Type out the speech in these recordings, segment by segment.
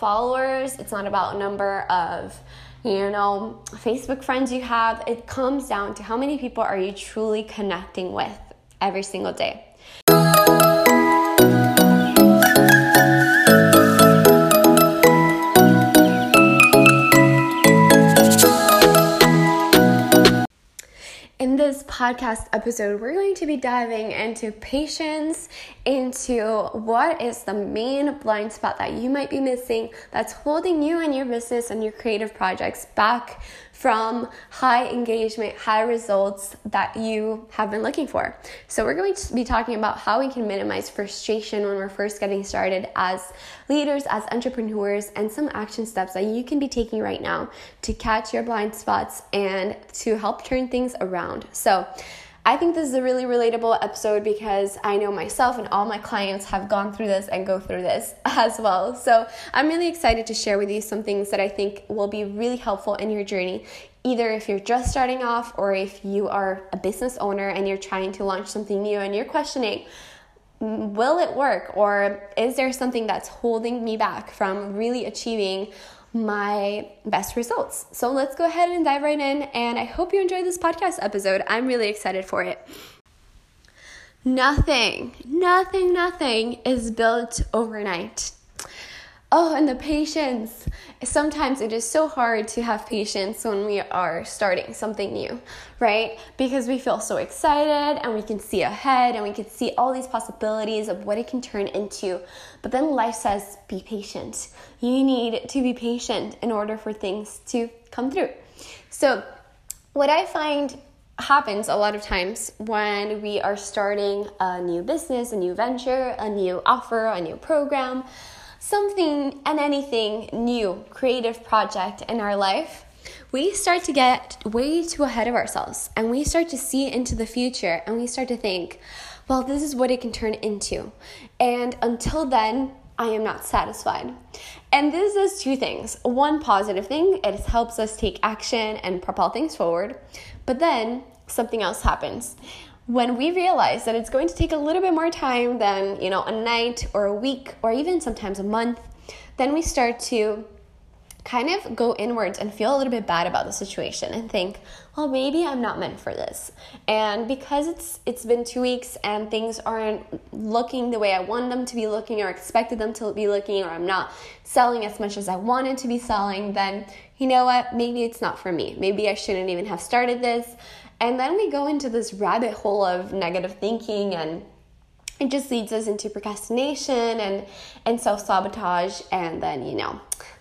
followers, it's not about number of you know, Facebook friends you have. It comes down to how many people are you truly connecting with every single day. Podcast episode, we're going to be diving into patience, into what is the main blind spot that you might be missing that's holding you and your business and your creative projects back from high engagement, high results that you have been looking for. So, we're going to be talking about how we can minimize frustration when we're first getting started as leaders, as entrepreneurs, and some action steps that you can be taking right now to catch your blind spots and to help turn things around. So, I think this is a really relatable episode because I know myself and all my clients have gone through this and go through this as well. So I'm really excited to share with you some things that I think will be really helpful in your journey. Either if you're just starting off or if you are a business owner and you're trying to launch something new and you're questioning, will it work or is there something that's holding me back from really achieving my best results. So let's go ahead and dive right in. And I hope you enjoyed this podcast episode. I'm really excited for it. Nothing, nothing, nothing is built overnight. Oh, and the patience. Sometimes it is so hard to have patience when we are starting something new, right? Because we feel so excited and we can see ahead and we can see all these possibilities of what it can turn into. But then life says, be patient. You need to be patient in order for things to come through. So, what I find happens a lot of times when we are starting a new business, a new venture, a new offer, a new program something and anything new, creative project in our life, we start to get way too ahead of ourselves and we start to see into the future and we start to think, well, this is what it can turn into. And until then, I am not satisfied. And this does two things. One positive thing, it helps us take action and propel things forward. But then something else happens when we realize that it's going to take a little bit more time than, you know, a night or a week or even sometimes a month, then we start to kind of go inwards and feel a little bit bad about the situation and think, well, maybe I'm not meant for this. And because it's it's been 2 weeks and things aren't looking the way I want them to be looking or expected them to be looking or I'm not selling as much as I wanted to be selling, then you know what? Maybe it's not for me. Maybe I shouldn't even have started this. And then we go into this rabbit hole of negative thinking and it just leads us into procrastination and and self-sabotage and then you know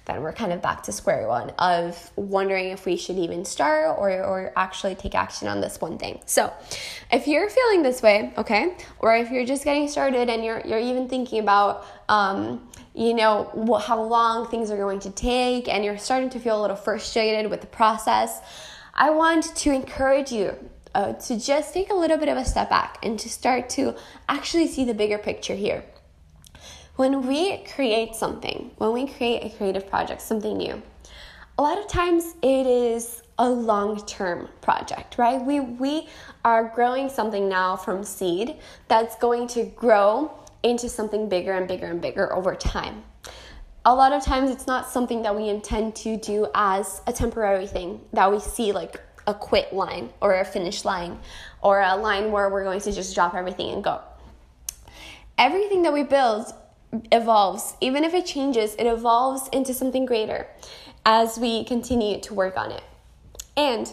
then we're kind of back to square one of wondering if we should even start or, or actually take action on this one thing. So, if you're feeling this way, okay, or if you're just getting started and you're you're even thinking about um, you know how long things are going to take and you're starting to feel a little frustrated with the process, I want to encourage you uh, to just take a little bit of a step back and to start to actually see the bigger picture here. When we create something, when we create a creative project, something new, a lot of times it is a long-term project, right? We we are growing something now from seed that's going to grow into something bigger and bigger and bigger over time a lot of times it's not something that we intend to do as a temporary thing that we see like a quit line or a finish line or a line where we're going to just drop everything and go. Everything that we build evolves. Even if it changes, it evolves into something greater as we continue to work on it. And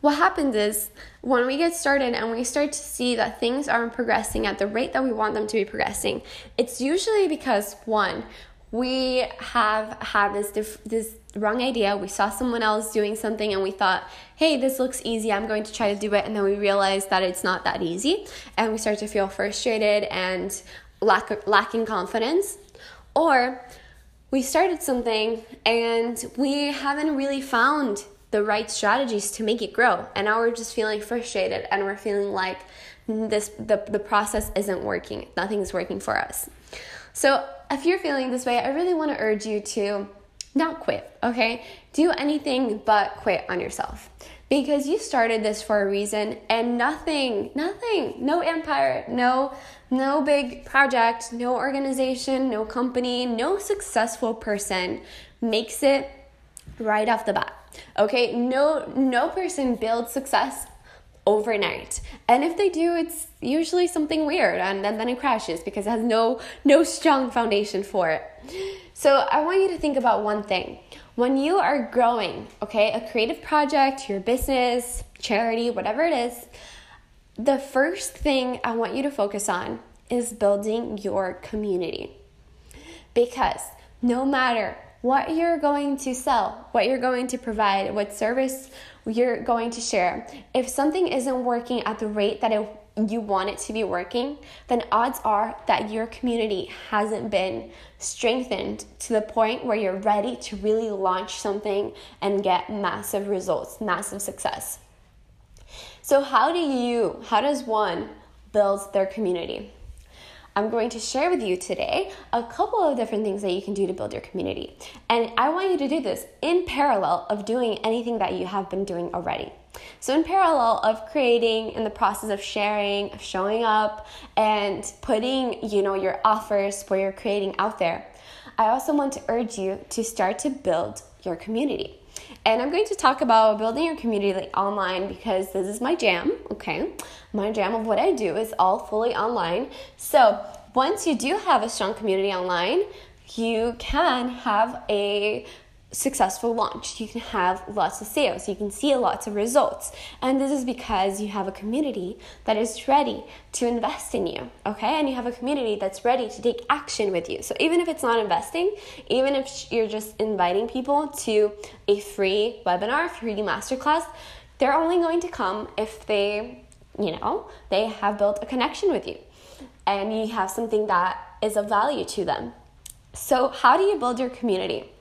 what happens is when we get started and we start to see that things aren't progressing at the rate that we want them to be progressing, it's usually because one, we have had this this wrong idea. We saw someone else doing something and we thought, "Hey, this looks easy. I'm going to try to do it." And then we realize that it's not that easy, and we start to feel frustrated and lack lacking confidence. Or we started something and we haven't really found the right strategies to make it grow, and now we're just feeling frustrated and we're feeling like this the, the process isn't working. Nothing's working for us. So if you're feeling this way, I really want to urge you to not quit, okay? Do anything but quit on yourself because you started this for a reason and nothing, nothing, no empire, no no big project, no organization, no company, no successful person makes it right off the bat. Okay? No no person builds success overnight. And if they do, it's usually something weird and then, then it crashes because it has no no strong foundation for it. So I want you to think about one thing. When you are growing, okay, a creative project, your business, charity, whatever it is, the first thing I want you to focus on is building your community. Because no matter what you're going to sell, what you're going to provide, what service you're going to share, if something isn't working at the rate that it, you want it to be working, then odds are that your community hasn't been strengthened to the point where you're ready to really launch something and get massive results, massive success. So, how do you, how does one build their community? I'm going to share with you today a couple of different things that you can do to build your community. And I want you to do this in parallel of doing anything that you have been doing already. So, in parallel of creating, in the process of sharing, of showing up, and putting, you know, your offers for your creating out there, I also want to urge you to start to build your community. And I'm going to talk about building your community like online because this is my jam, okay? My jam of what I do is all fully online. So, once you do have a strong community online, you can have a successful launch. You can have lots of sales. You can see lots of results. And this is because you have a community that is ready to invest in you, okay? And you have a community that's ready to take action with you. So even if it's not investing, even if you're just inviting people to a free webinar, free masterclass, they're only going to come if they, you know, they have built a connection with you and you have something that is of value to them. So, how do you build your community?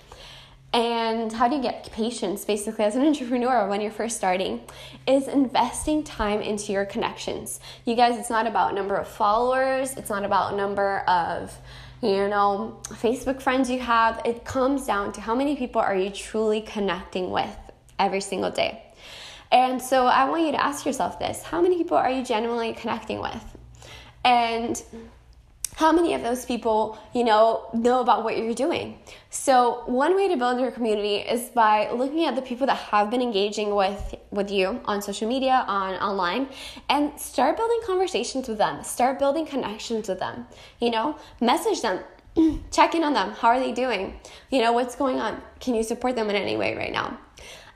And how do you get patience basically as an entrepreneur when you're first starting? Is investing time into your connections. You guys, it's not about number of followers, it's not about number of you know, Facebook friends you have. It comes down to how many people are you truly connecting with every single day. And so I want you to ask yourself this how many people are you genuinely connecting with? And how many of those people you know know about what you're doing? So one way to build your community is by looking at the people that have been engaging with with you on social media on online and start building conversations with them. Start building connections with them you know? Message them. Check in on them. How are they doing? You know what's going on? Can you support them in any way right now?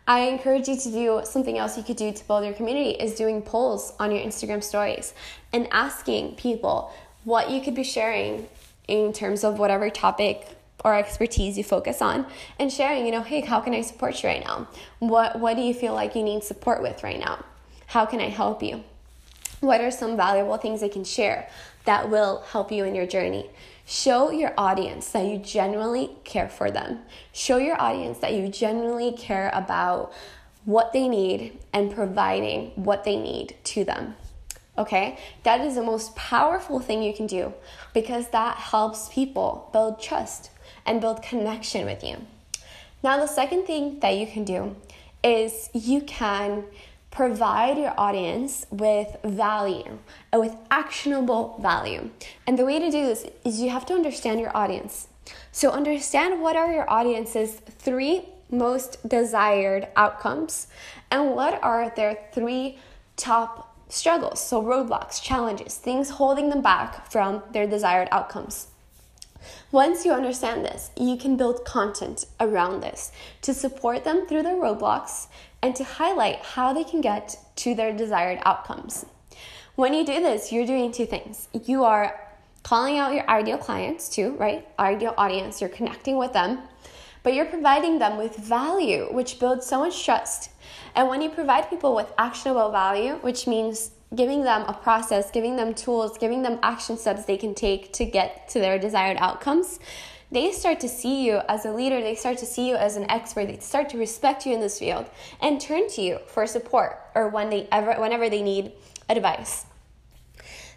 I encourage you to do something else you could do to build your community is doing polls on your Instagram stories and asking people what you could be sharing in terms of whatever topic or expertise you focus on and sharing you know hey how can i support you right now? What what do you feel like you need support with right now? How can i help you? What are some valuable things i can share that will help you in your journey? Show your audience that you genuinely care for them. Show your audience that you genuinely care about what they need and providing what they need to them Okay, that is the most powerful thing you can do because that helps people build trust and build connection with you. Now, the second thing that you can do is you can provide your audience with value, uh, with actionable value. And the way to do this is you have to understand your audience. So, understand what are your audience's three most desired outcomes and what are their three top struggles, so roadblocks, challenges, things holding them back from their desired outcomes. Once you understand this, you can build content around this to support them through their roadblocks and to highlight how they can get to their desired outcomes. When you do this, you're doing two things. You are calling out your ideal clients too, right? Ideal audience, you're connecting with them, but you're providing them with value, which builds so much trust. And when you provide people with actionable value, which means giving them a process, giving them tools, giving them action steps they can take to get to their desired outcomes, they start to see you as a leader, they start to see you as an expert, they start to respect you in this field and turn to you for support or when they ever whenever they need advice.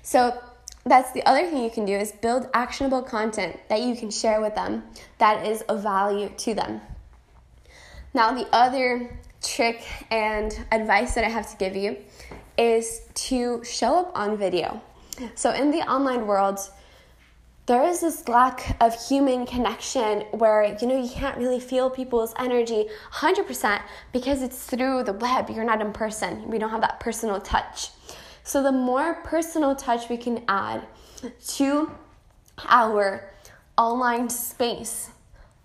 So that's the other thing you can do is build actionable content that you can share with them that is of value to them. Now, the other trick and advice that I have to give you is to show up on video. So, in the online world, there is this lack of human connection where you know you can't really feel people's energy 100% because it's through the web you're not in person we don't have that personal touch so the more personal touch we can add to our online space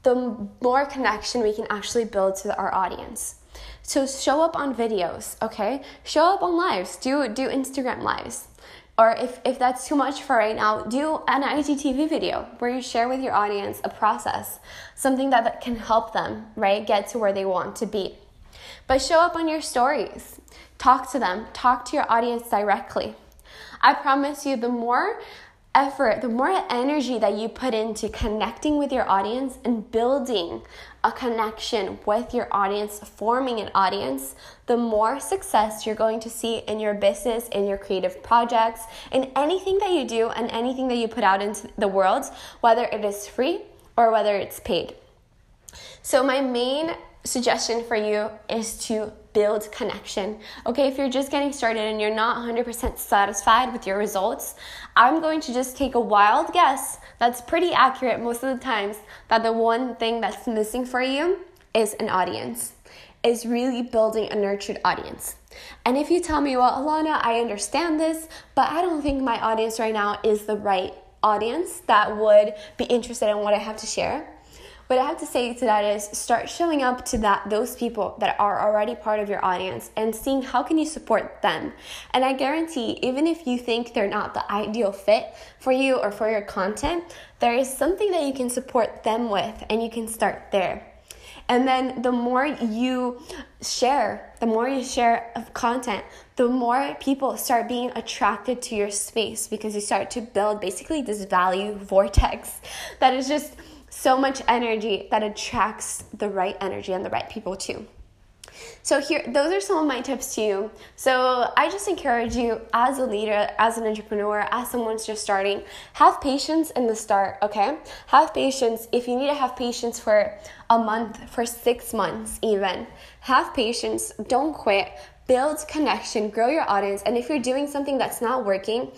the more connection we can actually build to our audience. So show up on videos okay? Show up on lives. Do do instagram lives. Or if, if that's too much for right now, do an IGTV video where you share with your audience a process, something that, that can help them, right, get to where they want to be. But show up on your stories. Talk to them, talk to your audience directly. I promise you, the more effort, the more energy that you put into connecting with your audience and building a connection with your audience, forming an audience, the more success you're going to see in your business, in your creative projects, in anything that you do and anything that you put out into the world, whether it is free or whether it's paid. So, my main suggestion for you is to build connection. Okay, if you're just getting started and you're not 100% satisfied with your results, I'm going to just take a wild guess that's pretty accurate most of the times that the one thing that's missing for you is an audience, is really building a nurtured audience. And if you tell me, well, Alana, I understand this, but I don't think my audience right now is the right audience that would be interested in what I have to share, what I have to say to that is start showing up to that those people that are already part of your audience and seeing how can you support them. And I guarantee even if you think they're not the ideal fit for you or for your content, there is something that you can support them with and you can start there. And then the more you share, the more you share of content, the more people start being attracted to your space because you start to build basically this value vortex that is just so much energy that attracts the right energy and the right people too. So here those are some of my tips to you. So I just encourage you as a leader, as an entrepreneur, as someone's just starting, have patience in the start, okay? Have patience if you need to have patience for a month, for 6 months even. Have patience, don't quit, build connection, grow your audience, and if you're doing something that's not working,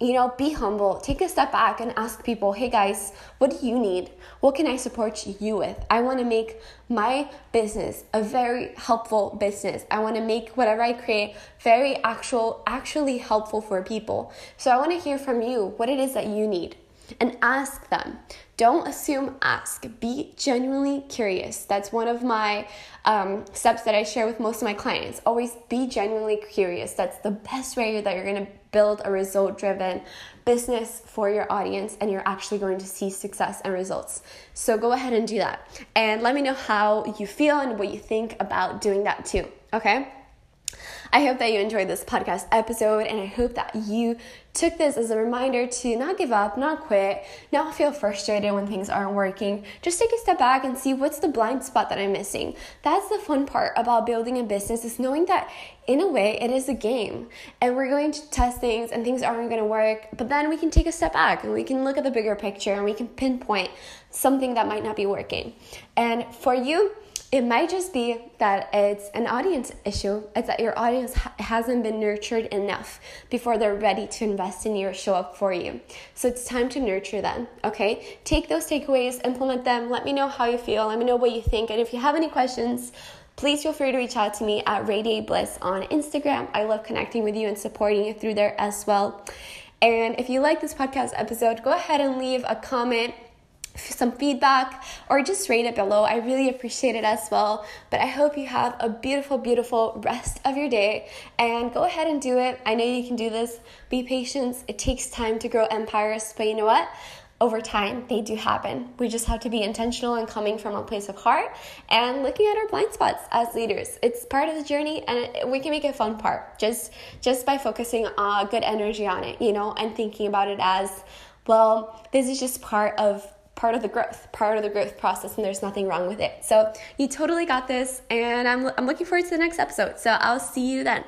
you know, be humble, take a step back and ask people, hey guys, what do you need? What can I support you with? I want to make my business a very helpful business. I want to make whatever I create very actual, actually helpful for people. So I want to hear from you what it is that you need and ask them. Don't assume, ask. Be genuinely curious. That's one of my um, steps that I share with most of my clients. Always be genuinely curious. That's the best way that you're going to build a result driven business for your audience and you're actually going to see success and results. So go ahead and do that. And let me know how you feel and what you think about doing that too. Okay? I hope that you enjoyed this podcast episode, and I hope that you took this as a reminder to not give up, not quit, not feel frustrated when things aren't working. Just take a step back and see what's the blind spot that I'm missing. That's the fun part about building a business is knowing that in a way it is a game and we're going to test things and things aren't going to work, but then we can take a step back and we can look at the bigger picture and we can pinpoint something that might not be working. And for you, it might just be that it's an audience issue. It's that your audience ha- hasn't been nurtured enough before they're ready to invest in you or show up for you. So it's time to nurture them, okay? Take those takeaways, implement them. Let me know how you feel. Let me know what you think. And if you have any questions, please feel free to reach out to me at Radiate Bliss on Instagram. I love connecting with you and supporting you through there as well. And if you like this podcast episode, go ahead and leave a comment some feedback or just rate it below. I really appreciate it as well. But I hope you have a beautiful, beautiful rest of your day and go ahead and do it. I know you can do this. Be patient. It takes time to grow empires, but you know what? Over time, they do happen. We just have to be intentional and coming from a place of heart and looking at our blind spots as leaders. It's part of the journey, and we can make it fun part just just by focusing uh, good energy on it, you know, and thinking about it as well. This is just part of part of the growth, part of the growth process, and there's nothing wrong with it. So you totally got this, and I'm, I'm looking forward to the next episode. So I'll see you then.